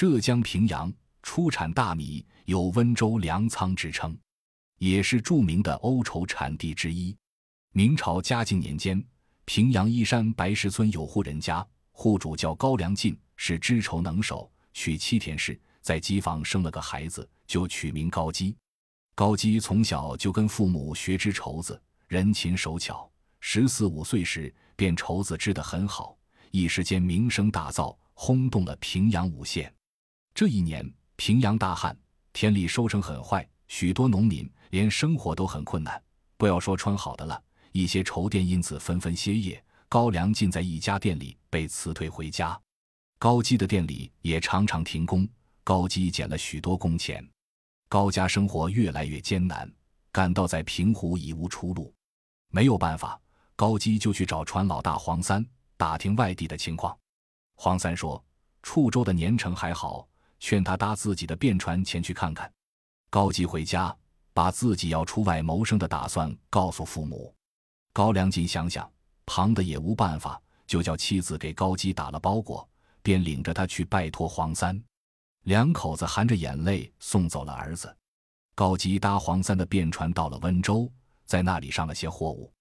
浙江平阳出产大米，有“温州粮仓”之称，也是著名的欧绸产地之一。明朝嘉靖年间，平阳依山白石村有户人家，户主叫高良进，是织绸能手，娶妻田氏，在机房生了个孩子，就取名高基。高基从小就跟父母学织绸子，人勤手巧。十四五岁时，便绸子织得很好，一时间名声大噪，轰动了平阳五县。这一年，平阳大旱，田里收成很坏，许多农民连生活都很困难，不要说穿好的了，一些绸店因此纷纷歇业。高粱进在一家店里被辞退回家，高基的店里也常常停工，高基减了许多工钱。高家生活越来越艰难，感到在平湖已无出路，没有办法，高基就去找船老大黄三打听外地的情况。黄三说：“处州的年成还好，劝他搭自己的便船前去看看。”高吉回家，把自己要出外谋生的打算告诉父母。高良进想想，旁的也无办法，就叫妻子给高吉打了包裹，便领着他去拜托黄三。两口子含着眼泪送走了儿子，高吉搭黄三的便船到了温州，在那里上了些货物，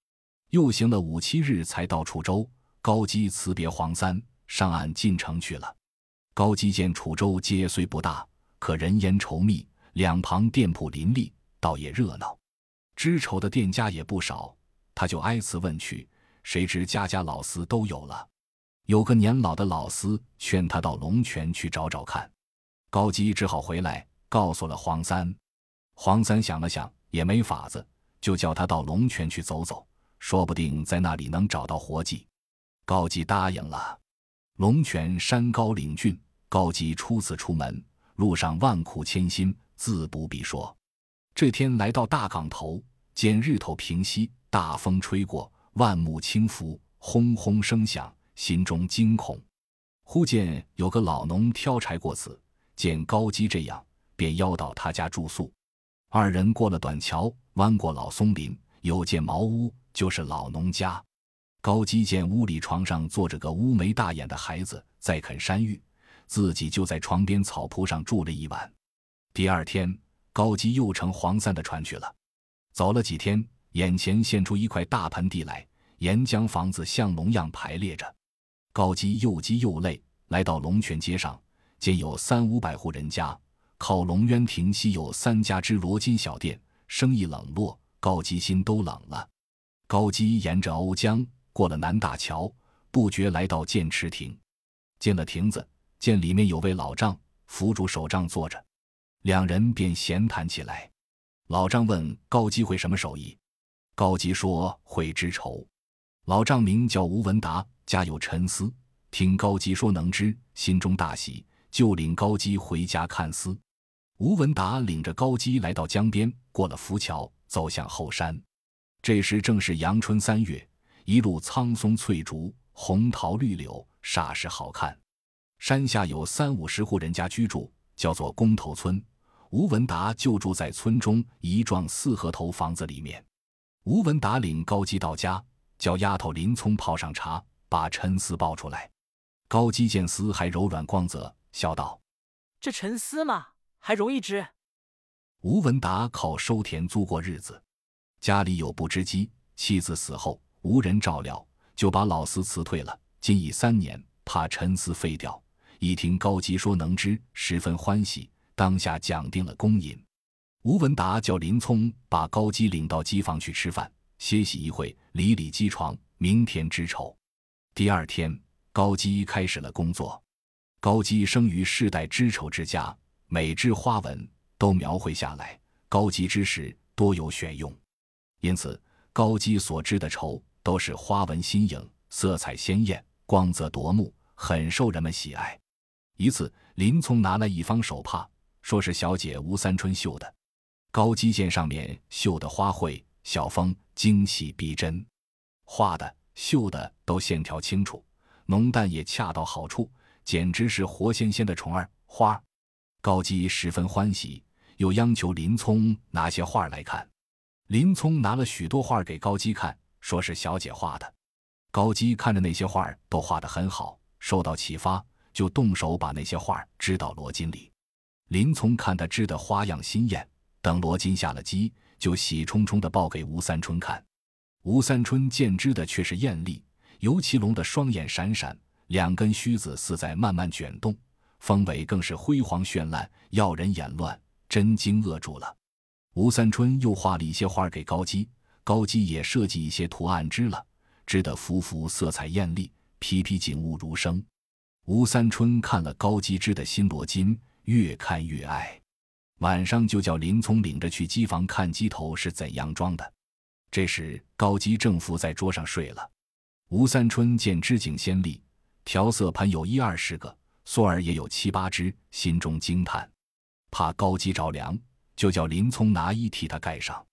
又行了五七日才到楚州。高吉辞别黄三，上岸进城去了。高基见楚州街虽不大，可人烟稠密，两旁店铺林立，倒也热闹，织绸的店家也不少，他就挨次问去，谁知家家老司都有了。有个年老的老司劝他到龙泉去找找看。高基只好回来，告诉了黄三。黄三想了想，也没法子，就叫他到龙泉去走走，说不定在那里能找到活计。高基答应了。龙泉山高岭峻，高基初次出门，路上万苦千辛，自不必说。这天来到大港头，见日头平西，大风吹过，万木轻拂，轰轰声响，心中惊恐。忽见有个老农挑柴过此。见高基这样，便邀到他家住宿。二人过了短桥，弯过老松林，有间茅屋，就是老农家。高基见屋里床上坐着个乌眉大眼的孩子在啃山芋，自己就在床边草铺上住了一晚。第二天，高基又乘黄三的船去了。走了几天，眼前现出一块大盆地来，沿江房子像龙样排列着。高基又饥又累，来到龙泉街上。见有三五百户人家，靠龙渊亭西有三家之罗金小店，生意冷落，高基心都冷了。高基沿着瓯江过了南大桥，不觉来到剑池亭，进了亭子，见里面有位老丈扶住手杖坐着，两人便闲谈起来。老丈问高基会什么手艺，高基说会织绸。老丈名叫吴文达，家有陈丝，听高基说能织，心中大喜。就领高基回家看丝。吴文达领着高基来到江边，过了浮桥，走向后山。这时正是阳春三月，一路苍松翠竹、红桃绿柳，煞是好看。山下有三五十户人家居住，叫做工头村。吴文达就住在村中一幢四合头房子里面。吴文达领高基到家，叫丫头林聪泡上茶，把陈丝抱出来。高基见丝还柔软光泽。笑道：“这陈丝嘛，还容易织。”吴文达靠收田租过日子，家里有不织机，妻子死后无人照料，就把老司辞退了。今已三年，怕陈丝废掉。一听高吉说能织，十分欢喜，当下讲定了工银。吴文达叫林聪把高基领到机房去吃饭，歇息一会，理理机床，明天织绸。第二天，高基开始了工作。高基生于世代织绸之家，每枝花纹都描绘下来。高级之时多有选用，因此高基所织的绸都是花纹新颖、色彩鲜艳、光泽夺目，很受人们喜爱。一次，林聪拿来一方手帕，说是小姐吴三春绣的。高基见上面绣的花卉、小风精细逼真，画的、绣的都线条清楚，浓淡也恰到好处。简直是活鲜鲜的虫儿花，高基十分欢喜，又央求林聪拿些画来看。林聪拿了许多画给高基看，说是小姐画的。高基看着那些画都画得很好，受到启发，就动手把那些画织到罗巾里。林聪看他织的花样新艳，等罗巾下了机，就喜冲冲地报给吴三春看。吴三春见织的却是艳丽，尤其龙的双眼闪闪，两根须子似在慢慢卷动，凤尾更是辉煌绚烂，耀人眼乱，真惊愕住了。吴三春又画了一些画给高基，高基也设计一些图案织了，织得幅幅色彩艳丽，批批景物如生。吴三春看了高基织的新罗金，越看越爱，晚上就叫林聪领着去机房看机头是怎样装的。这时高基正伏在桌上睡了。吴三春见织景鲜丽，调色盘有一二十个，梭儿也有七八只，心中惊叹，怕高基着凉。就叫林聪拿衣替他盖上。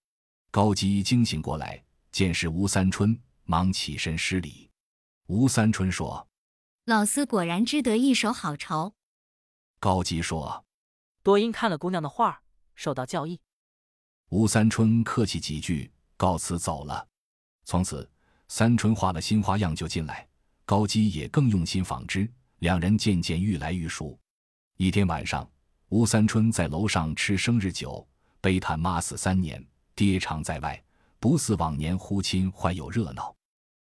高基惊醒过来，见是吴三春，忙起身施礼。吴三春说：“老四果然织得一手好绸。”高基说：“多因看了姑娘的画，受到教益。”吴三春客气几句，告辞走了。从此，三春画了新花样就进来，高基也更用心纺织，两人渐渐愈来愈熟。一天晚上。吴三春在楼上吃生日酒，悲叹妈死三年，爹常在外，不似往年呼亲欢有热闹。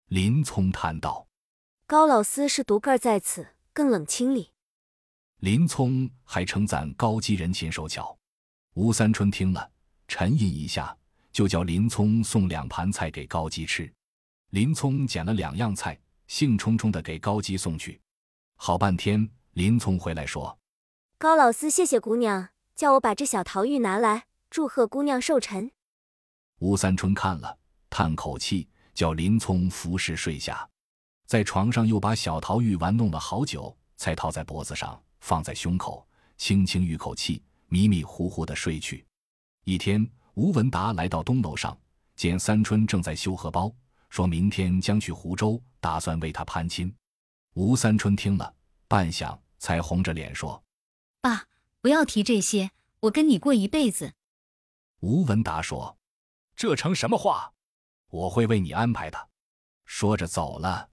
林聪叹道：“高老师是独个儿在此，更冷清理。”林聪还称赞高基人勤手巧。吴三春听了，沉吟一下，就叫林聪送两盘菜给高基吃。林聪捡了两样菜，兴冲冲的给高基送去。好半天，林聪回来说。高老师，谢谢姑娘，叫我把这小桃玉拿来，祝贺姑娘寿辰。吴三春看了，叹口气，叫林聪服侍睡下，在床上又把小桃玉玩弄了好久，才套在脖子上，放在胸口，轻轻吁口气，迷迷糊糊的睡去。一天，吴文达来到东楼上，见三春正在修荷包，说明天将去湖州，打算为他攀亲。吴三春听了，半晌才红着脸说。爸，不要提这些，我跟你过一辈子。吴文达说：“这成什么话？我会为你安排的。”说着走了。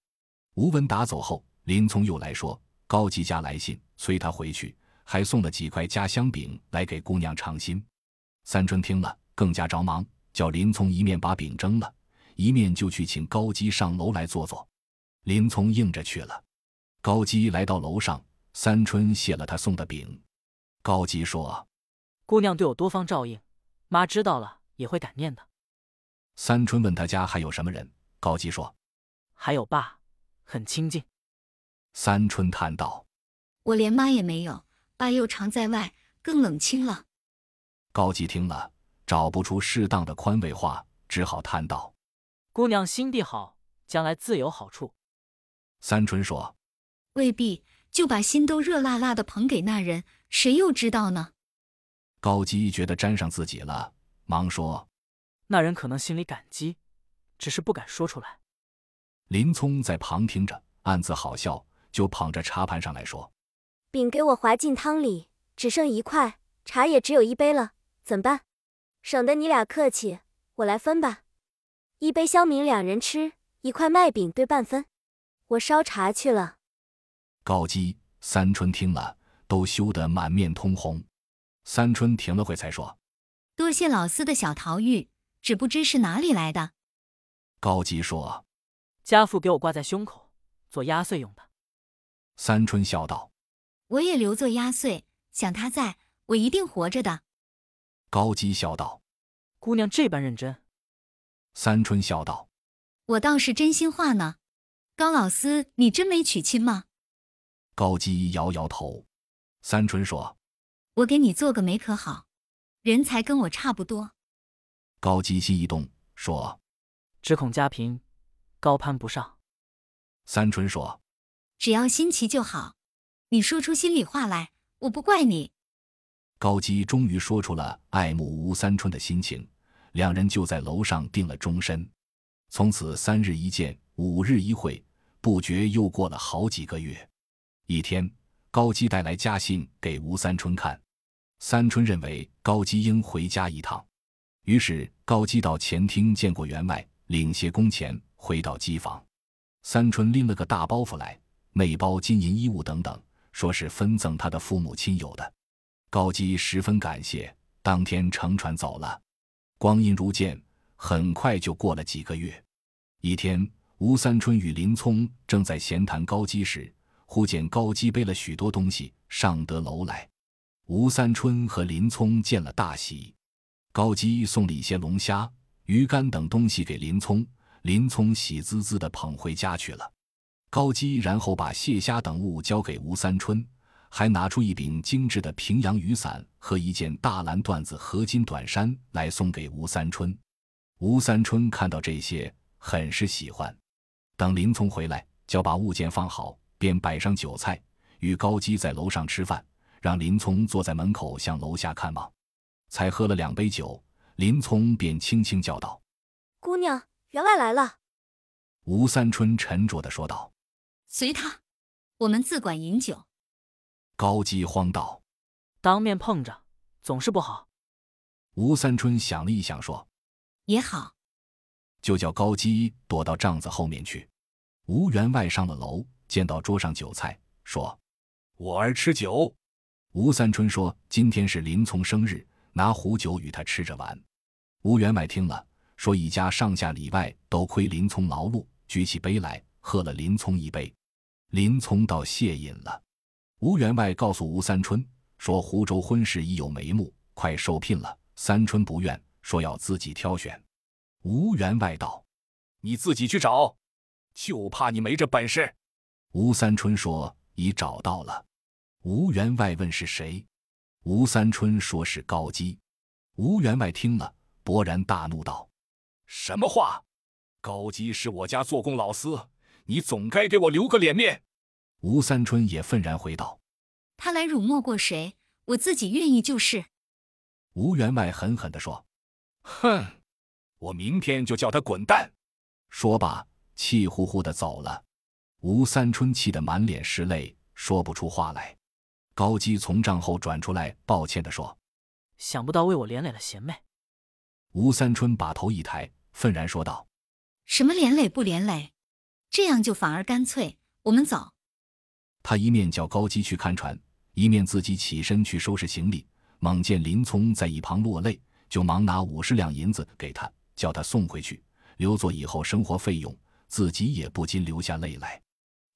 吴文达走后，林聪又来说：“高吉家来信，催他回去，还送了几块家乡饼来给姑娘尝新。”三春听了，更加着忙，叫林聪一面把饼蒸了，一面就去请高吉上楼来坐坐。林聪应着去了。高吉来到楼上。三春谢了他送的饼，高吉说：“姑娘对我多方照应，妈知道了也会感念的。”三春问他家还有什么人，高吉说：“还有爸，很亲近。”三春叹道：“我连妈也没有，爸又常在外，更冷清了。”高吉听了，找不出适当的宽慰话，只好叹道：“姑娘心地好，将来自有好处。”三春说：“未必。”就把心都热辣辣的捧给那人，谁又知道呢？高吉觉得沾上自己了，忙说：“那人可能心里感激，只是不敢说出来。”林聪在旁听着，暗自好笑，就捧着茶盘上来说：“饼给我划进汤里，只剩一块，茶也只有一杯了，怎么办？省得你俩客气，我来分吧。一杯香茗两人吃，一块麦饼对半分。我烧茶去了。”高基、三春听了，都羞得满面通红。三春停了会，才说：“多谢老四的小桃玉，只不知是哪里来的。”高基说：“家父给我挂在胸口，做压岁用的。”三春笑道：“我也留作压岁，想他在我一定活着的。”高基笑道：“姑娘这般认真。”三春笑道：“我倒是真心话呢。高老四，你真没娶亲吗？”高基摇摇头，三春说：“我给你做个媒可好？人才跟我差不多。”高基心一动，说：“只恐家贫，高攀不上。”三春说：“只要新奇就好，你说出心里话来，我不怪你。”高基终于说出了爱慕吴三春的心情，两人就在楼上定了终身。从此三日一见，五日一会，不觉又过了好几个月。一天，高基带来家信给吴三春看，三春认为高基应回家一趟，于是高基到前厅见过员外，领些工钱，回到机房。三春拎了个大包袱来，内包金银衣物等等，说是分赠他的父母亲友的。高基十分感谢，当天乘船走了。光阴如箭，很快就过了几个月。一天，吴三春与林聪正在闲谈高基时，忽见高基背了许多东西上得楼来。吴三春和林聪见了大喜，高基送了一些龙虾、鱼干等东西给林聪，林聪喜滋滋地捧回家去了。高基然后把蟹虾等物交给吴三春，还拿出一柄精致的平阳雨伞和一件大蓝缎子合金短衫来送给吴三春。吴三春看到这些，很是喜欢。等林聪回来，叫把物件放好，便摆上酒菜，与高基在楼上吃饭。让林聪坐在门口向楼下看望，才喝了两杯酒，林聪便轻轻叫道：“姑娘，员外来了。”吴三春沉着的说道：“随他，我们自管饮酒。”高基慌道：“当面碰着总是不好。”吴三春想了一想，说：“也好。”就叫高基躲到帐子后面去。吴员外上了楼，见到桌上酒菜，说：“我儿吃酒。”吴三春说：“今天是林从生日，拿壶酒与他吃着玩。”吴员外听了，说：“一家上下里外都亏林聪劳碌，举起杯来喝了林聪一杯。”林聪倒谢饮了。吴员外告诉吴三春说：“湖州婚事已有眉目，快受聘了。”三春不愿，说要自己挑选。吴员外道：“你自己去找，就怕你没这本事。”吴三春说：“已找到了。”吴员外问是谁，吴三春说是高基。吴员外听了，勃然大怒道：“什么话？高基是我家做工老四，你总该给我留个脸面。”吴三春也愤然回道：“他来辱没过谁，我自己愿意就是。”吴员外狠狠地说：“哼，我明天就叫他滚蛋！”说罢，气呼呼的走了。吴三春气得满脸是泪，说不出话来。高基从帐后转出来，抱歉地说：“想不到为我连累了贤妹。”吴三春把头一抬，愤然说道：“什么连累不连累？这样就反而干脆。我们走。”他一面叫高基去看船，一面自己起身去收拾行李。猛见林聪在一旁落泪，就忙拿五十两银子给他，叫他送回去，留作以后生活费用。自己也不禁流下泪来。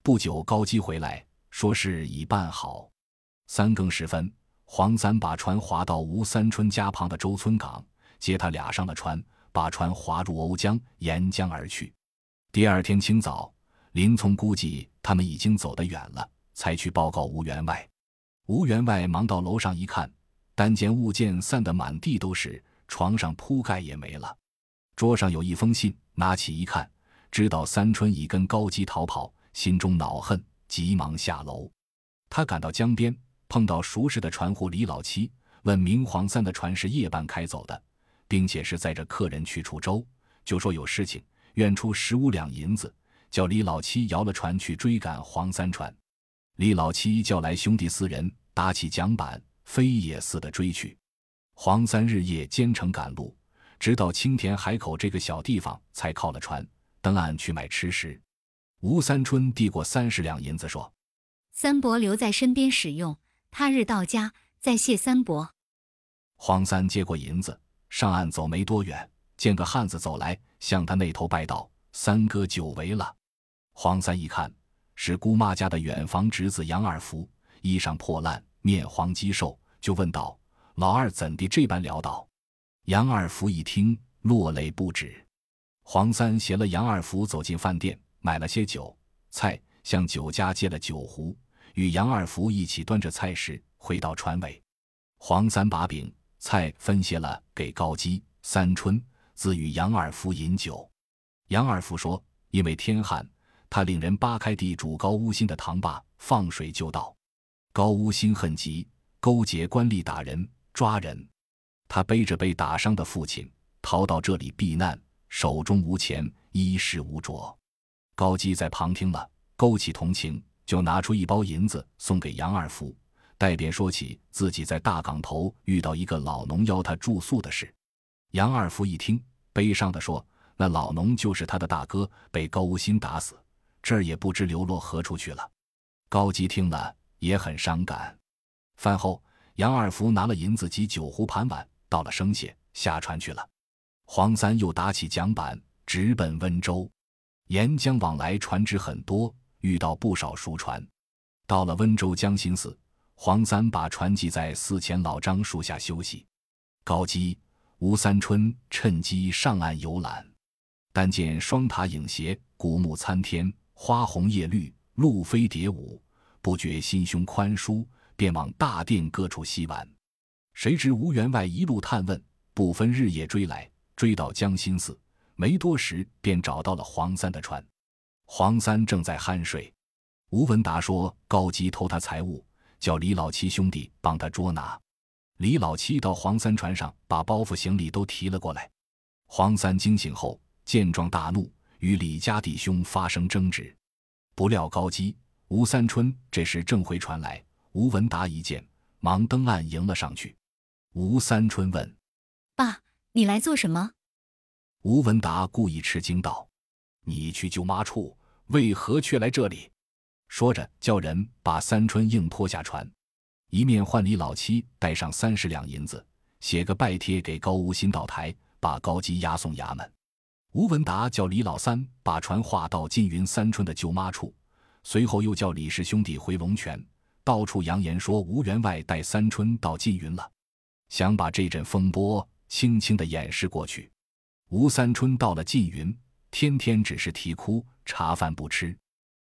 不久，高基回来，说事已办好。三更时分，黄三把船划到吴三春家旁的周村港，接他俩上了船，把船划入瓯江，沿江而去。第二天清早，林聪估计他们已经走得远了，才去报告吴员外。吴员外忙到楼上一看，单间物件散得满地都是，床上铺盖也没了，桌上有一封信，拿起一看，知道三春已跟高基逃跑，心中恼恨，急忙下楼。他赶到江边。碰到熟识的船户李老七，问明黄三的船是夜半开走的，并且是载着客人去滁州，就说有事情，愿出十五两银子，叫李老七摇了船去追赶黄三船。李老七叫来兄弟四人，打起桨板，飞也似的追去。黄三日夜兼程赶路，直到青田海口这个小地方，才靠了船，登岸去买吃食。吴三春递过三十两银子，说：“三伯留在身边使用。”他日到家再谢三伯。黄三接过银子，上岸走没多远，见个汉子走来，向他那头拜道：“三哥久违了。”黄三一看，是姑妈家的远房侄子杨二福，衣裳破烂，面黄肌瘦，就问道：“老二怎地这般潦倒？”杨二福一听，落泪不止。黄三携了杨二福走进饭店，买了些酒菜，向酒家借了酒壶。与杨二福一起端着菜食回到船尾，黄三把饼菜分些了给高基、三春，自与杨二福饮酒。杨二福说：“因为天旱，他令人扒开地主高乌心的塘坝，放水就到。高乌心恨极，勾结官吏打人抓人。他背着被打伤的父亲逃到这里避难，手中无钱，衣食无着。高基在旁听了，勾起同情。”就拿出一包银子送给杨二福，代便说起自己在大港头遇到一个老农邀他住宿的事。杨二福一听，悲伤地说：“那老农就是他的大哥，被高无心打死，这儿也不知流落何处去了。”高基听了，也很伤感。饭后，杨二福拿了银子及酒壶盘碗，到了生谢，下船去了。黄三又打起桨板，直奔温州。沿江往来船只很多，遇到不少熟船。到了温州江心寺，黄三把船系在寺前老樟树下休息。高基、吴三春趁机上岸游览，但见双塔影斜，古木参天，花红叶绿，鹭飞蝶舞，不觉心胸宽舒，便往大殿各处细玩。谁知吴员外一路探问，不分日夜追来，追到江心寺，没多时便找到了黄三的船。黄三正在酣睡。吴文达说：“高基偷他财物，叫李老七兄弟帮他捉拿。”李老七到黄三船上，把包袱行李都提了过来。黄三惊醒后，见状大怒，与李家弟兄发生争执。不料高基、吴三春这时正回船来，吴文达一见，忙登岸迎了上去。吴三春问：“爸，你来做什么？”吴文达故意吃惊道：“你去舅妈处，为何却来这里？”说着，叫人把三春硬拖下船，一面唤李老七带上三十两银子，写个拜帖给高吴新道台，把高基押送衙门。吴文达叫李老三把船划到缙云三春的舅妈处，随后又叫李氏兄弟回龙泉，到处扬言说吴员外带三春到缙云了，想把这阵风波轻轻的掩饰过去。吴三春到了缙云，天天只是啼哭，茶饭不吃。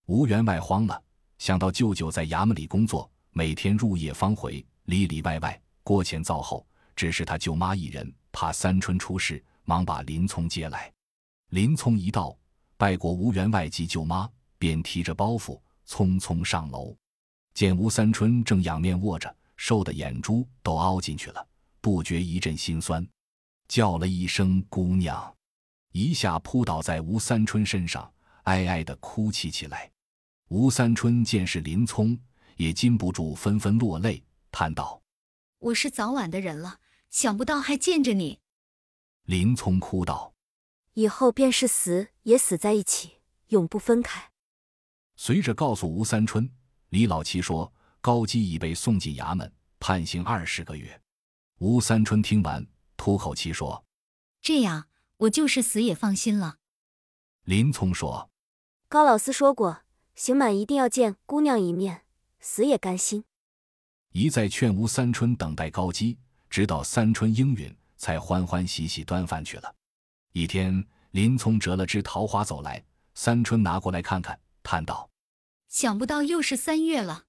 吴员外慌了，想到舅舅在衙门里工作，每天入夜方回，里里外外锅前灶后，只是他舅妈一人，怕三春出事，忙把林聪接来。林聪一到，拜过吴员外及舅妈，便提着包袱匆匆上楼，见吴三春正仰面卧着，瘦的眼珠都凹进去了，不觉一阵心酸，叫了一声“姑娘”，一下扑倒在吴三春身上，哀哀的哭泣起来。吴三春见是林聪，也禁不住纷纷落泪，叹道：“我是早晚的人了，想不到还见着你。”林聪哭道：“以后便是死也死在一起，永不分开。”随着告诉吴三春，李老七说高基已被送进衙门，判刑二十个月。吴三春听完，吐口气说：“这样，我就是死也放心了。”林聪说：“高老四说过。”刑满一定要见姑娘一面，死也甘心。一再劝吴三春等待高基，直到三春应允，才欢欢喜喜端饭去了。一天，林聪折了枝桃花走来，三春拿过来看看，叹道：“想不到又是三月了。”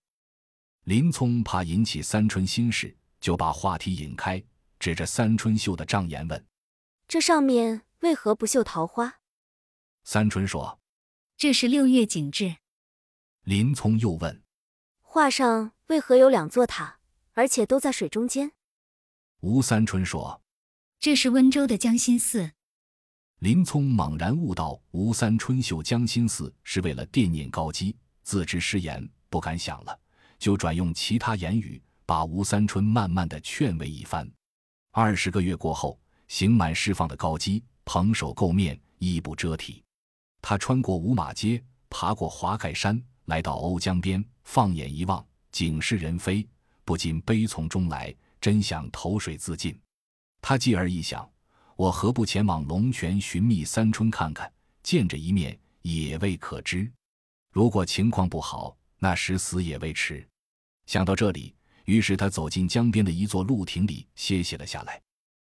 林聪怕引起三春心事，就把话题引开，指着三春绣的帐檐问：“这上面为何不绣桃花？”三春说：“这是六月景致。”林聪又问：“画上为何有两座塔，而且都在水中间？”吴三春说：“这是温州的江心寺。”林聪猛然悟到，吴三春绣江心寺是为了惦念高基，自知失言，不敢想了，就转用其他言语，把吴三春慢慢的劝慰一番。二十个月过后，刑满释放的高基蓬首垢面，衣不遮体，他穿过五马街，爬过华盖山。来到瓯江边，放眼一望，景是人非，不禁悲从中来，真想投水自尽。他继而一想，我何不前往龙泉寻觅三春看看，见着一面也未可知。如果情况不好，那时死也未迟。想到这里，于是他走进江边的一座鹿亭里歇息了下来。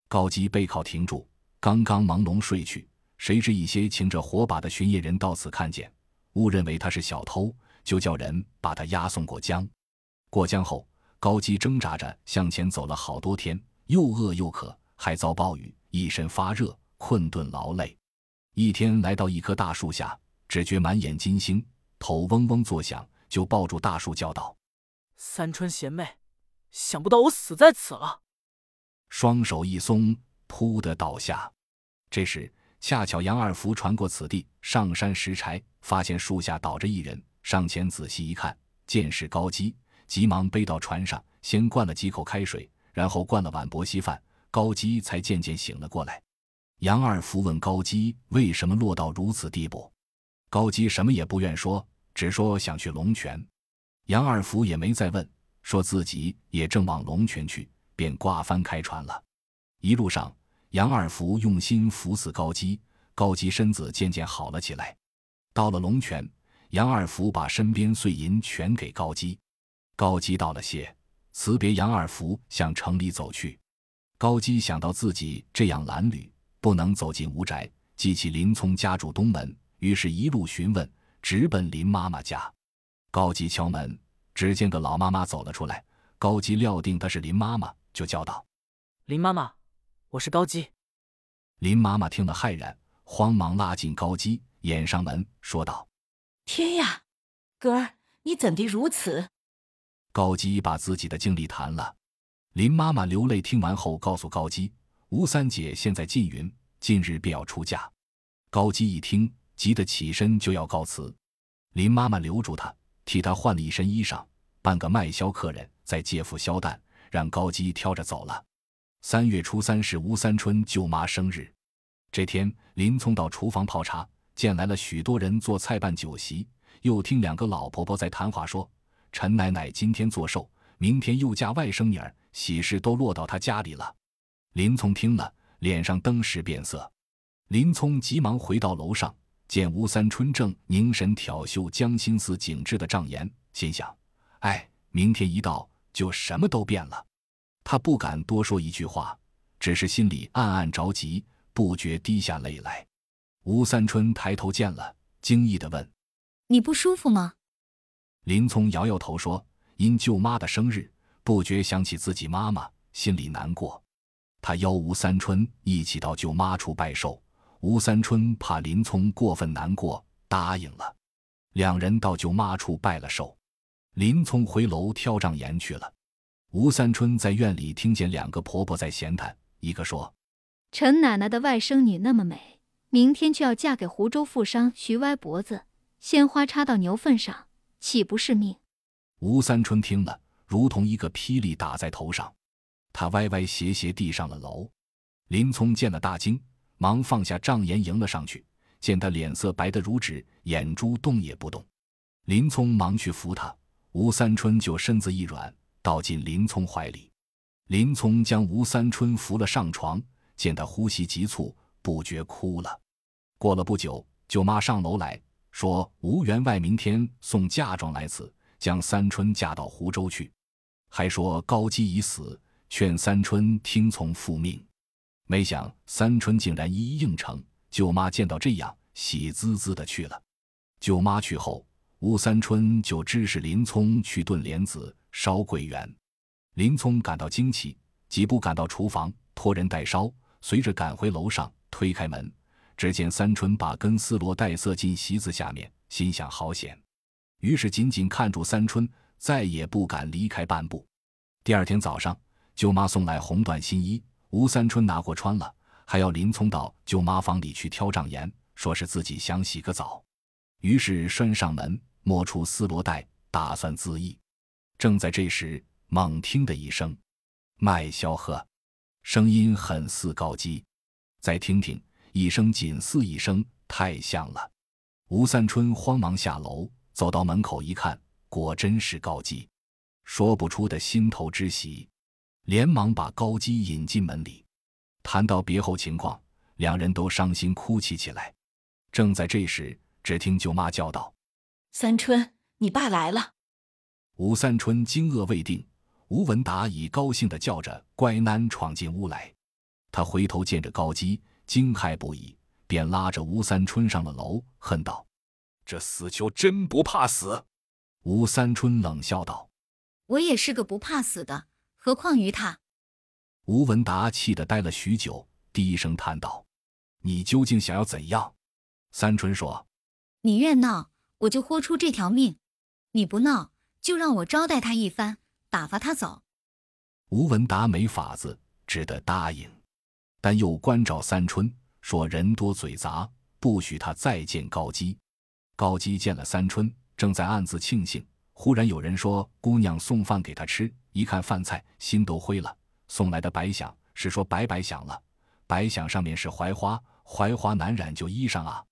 高基背靠亭柱，刚刚朦胧睡去，谁知一些擎着火把的巡夜人到此看见，误认为他是小偷。就叫人把他押送过江。过江后，高基挣扎着向前走了好多天，又饿又渴，还遭暴雨，一身发热，困顿劳累。一天来到一棵大树下，只觉满眼金星，头嗡嗡作响，就抱住大树叫道：“三春贤妹，想不到我死在此了。”双手一松，扑的倒下。这时恰巧杨二福传过此地，上山拾柴，发现树下倒着一人。上前仔细一看，见是高基，急忙背到船上，先灌了几口开水，然后灌了碗薄稀饭，高基才渐渐醒了过来。杨二福问高基为什么落到如此地步，高基什么也不愿说，只说想去龙泉。杨二福也没再问，说自己也正往龙泉去，便挂帆开船了。一路上，杨二福用心扶死高基，高基身子渐渐好了起来。到了龙泉，杨二福把身边碎银全给高基，高基道了谢，辞别杨二福，向城里走去。高基想到自己这样褴褛，不能走进吴宅，记起林聪家住东门，于是一路询问，直奔林妈妈家。高基敲门，只见个老妈妈走了出来。高基料定她是林妈妈，就叫道：“林妈妈，我是高基。”林妈妈听了骇然，慌忙拉进高基，掩上门，说道：“天呀，哥儿，你怎的如此？”高基把自己的经历谈了。林妈妈流泪听完后，告诉高基：“吴三姐现在禁云，近日便要出嫁。”高基一听，急得起身就要告辞。林妈妈留住他。替他换了一身衣裳，扮个卖销客人，再借付销担，让高基挑着走了。三月初三是吴三春舅妈生日，这天林聪到厨房泡茶，见来了许多人做菜办酒席，又听两个老婆婆在谈话，说陈奶奶今天做寿，明天又嫁外甥女儿，喜事都落到她家里了。林聪听了，脸上登时变色。林聪急忙回到楼上。见吴三春正凝神挑绣江心似景致的帐檐，心想：“哎，明天一到，就什么都变了。”他不敢多说一句话，只是心里暗暗着急，不觉滴下泪来。吴三春抬头见了，惊异的问：“你不舒服吗？”林聪摇摇头说：“因舅妈的生日，不觉想起自己妈妈，心里难过。他邀吴三春一起到舅妈处拜寿。”吴三春怕林聪过分难过，答应了。两人到舅妈处拜了寿。林聪回楼挑帐檐去了。吴三春在院里听见两个婆婆在闲谈，一个说：“陈奶奶的外甥女那么美，明天就要嫁给湖州富商徐歪脖子，鲜花插到牛粪上，岂不是命？”吴三春听了，如同一个霹雳打在头上，他歪歪斜斜地上了楼。林聪见了大惊。忙放下帐檐迎了上去，见他脸色白得如纸，眼珠动也不动。林聪忙去扶他，吴三春就身子一软，倒进林聪怀里。林聪将吴三春扶了上床，见他呼吸急促，不觉哭了。过了不久，舅妈上楼来说，吴员外明天送嫁妆来此，将三春嫁到湖州去，还说高基已死，劝三春听从父命。没想三春竟然一一应承，舅妈见到这样，喜滋滋的去了。舅妈去后，吴三春就指使林聪去炖莲子、烧桂圆。林聪感到惊奇，几步赶到厨房，托人代烧，随着赶回楼上，推开门，只见三春把根丝罗带塞进席子下面，心想好险，于是紧紧看住三春，再也不敢离开半步。第二天早上，舅妈送来红缎新衣。吴三春拿过穿了，还要林聪到舅妈房里去挑帐沿，说是自己想洗个澡。于是拴上门，摸出丝罗带，打算自缢。正在这时，猛听的一声“麦萧喝”，声音很似高基。再听听，一声紧似一声，太像了。吴三春慌忙下楼，走到门口一看，果真是高基，说不出的心头之喜。连忙把高基引进门里，谈到别后情况，两人都伤心哭泣起来。正在这时，只听舅妈叫道：“三春，你爸来了。”吴三春惊愕未定，吴文达已高兴地叫着乖囡闯进屋来。他回头见着高基，惊骇不已，便拉着吴三春上了楼，恨道：“这死囚真不怕死！”吴三春冷笑道：“我也是个不怕死的。”何况于他，吴文达气得呆了许久，低声叹道：“你究竟想要怎样？”三春说：“你愿闹，我就豁出这条命；你不闹，就让我招待他一番，打发他走。”吴文达没法子，只得答应，但又关照三春说：“人多嘴杂，不许他再见高基。”高基见了三春，正在暗自庆幸。忽然有人说：“姑娘送饭给他吃。”一看饭菜，心都灰了。送来的白响是说白白响了，白响上面是槐花，槐花难染旧衣裳啊。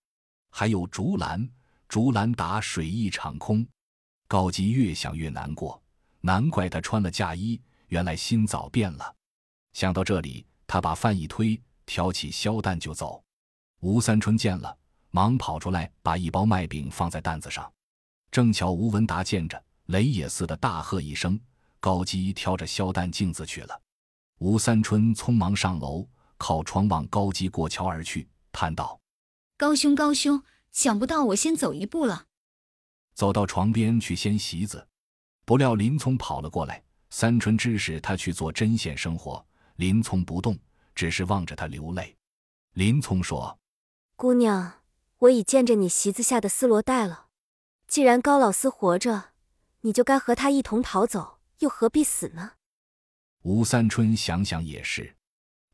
还有竹篮，竹篮打水一场空。高基越想越难过，难怪他穿了嫁衣，原来心早变了。想到这里，他把饭一推，挑起萧担就走。吴三春见了，忙跑出来，把一包麦饼放在担子上。正巧吴文达见着，雷也似的大喝一声，高基挑着萧担镜子去了。吴三春匆忙上楼，靠窗望高基过桥而去，叹道：“高兄，高兄，想不到我先走一步了。”走到床边去掀席子，不料林聪跑了过来。三春知使他去做针线生活，林聪不动，只是望着他流泪。林聪说：“姑娘，我已见着你席子下的丝罗带了。既然高老四活着，你就该和他一同逃走，又何必死呢？”吴三春想想也是，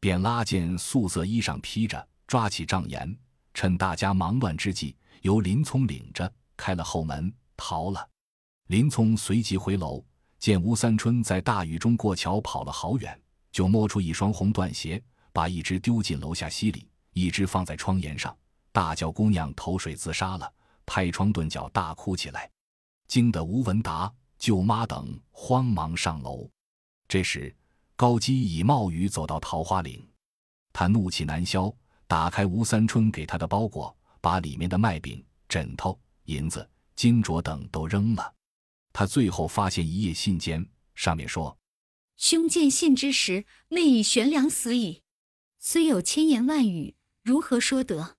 便拉件素色衣裳披着，抓起帐沿，趁大家忙乱之际，由林聪领着开了后门逃了。林聪随即回楼。见吴三春在大雨中过桥跑了好远，就摸出一双红缎鞋，把一只丢进楼下溪里，一只放在窗沿上，大叫姑娘投水自杀了，拍窗顿脚大哭起来，惊得吴文达、舅妈等慌忙上楼。这时高基已冒雨走到桃花岭，他怒气难消，打开吴三春给他的包裹，把里面的麦饼、枕头、银子、金镯等都扔了。他最后发现一页信笺，上面说：“兄见信之时，内已悬梁死矣。虽有千言万语，如何说得？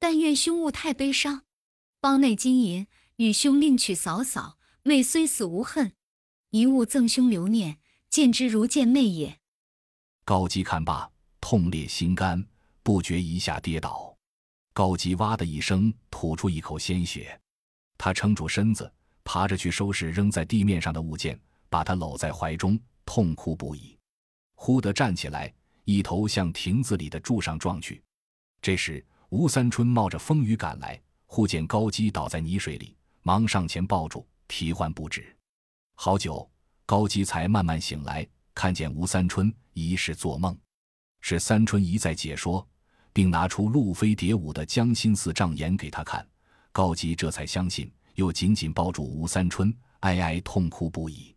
但愿兄勿太悲伤。包内金银与兄另取嫂嫂，妹虽死无恨，一物赠兄留念，见之如见妹也。”高基看罢，痛裂心肝，不觉一下跌倒。高基哇的一声吐出一口鲜血，他撑住身子。爬着去收拾扔在地面上的物件，把他搂在怀中，痛哭不已。忽地站起来，一头向亭子里的柱上撞去。这时，吴三春冒着风雨赶来，忽见高基倒在泥水里，忙上前抱住，啼唤不止。好久，高基才慢慢醒来，看见吴三春疑是做梦，是三春一再解说，并拿出路飞蝶舞的江心寺障眼给他看，高基这才相信。又紧紧抱住吴三春，哀哀痛哭不已。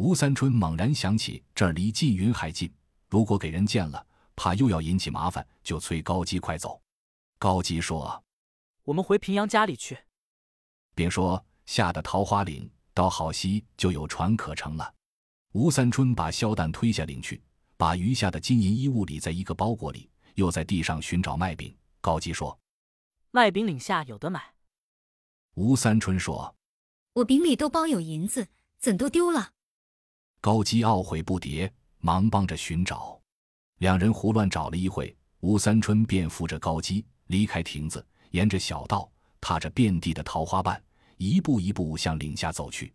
吴三春猛然想起这儿离缙云还近，如果给人见了，怕又要引起麻烦，就催高基快走。高基说：“我们回平阳家里去。”便说下的桃花岭到好溪就有船可乘了。吴三春把萧旦推下岭去，把余下的金银衣物理在一个包裹里，又在地上寻找麦饼。高基说：“麦饼岭下有得买。”吴三春说：“我饼里都包有银子，怎都丢了？”高基懊悔不迭，忙帮着寻找。两人胡乱找了一会，吴三春便扶着高基离开亭子，沿着小道，踏着遍地的桃花瓣，一步一步向岭下走去。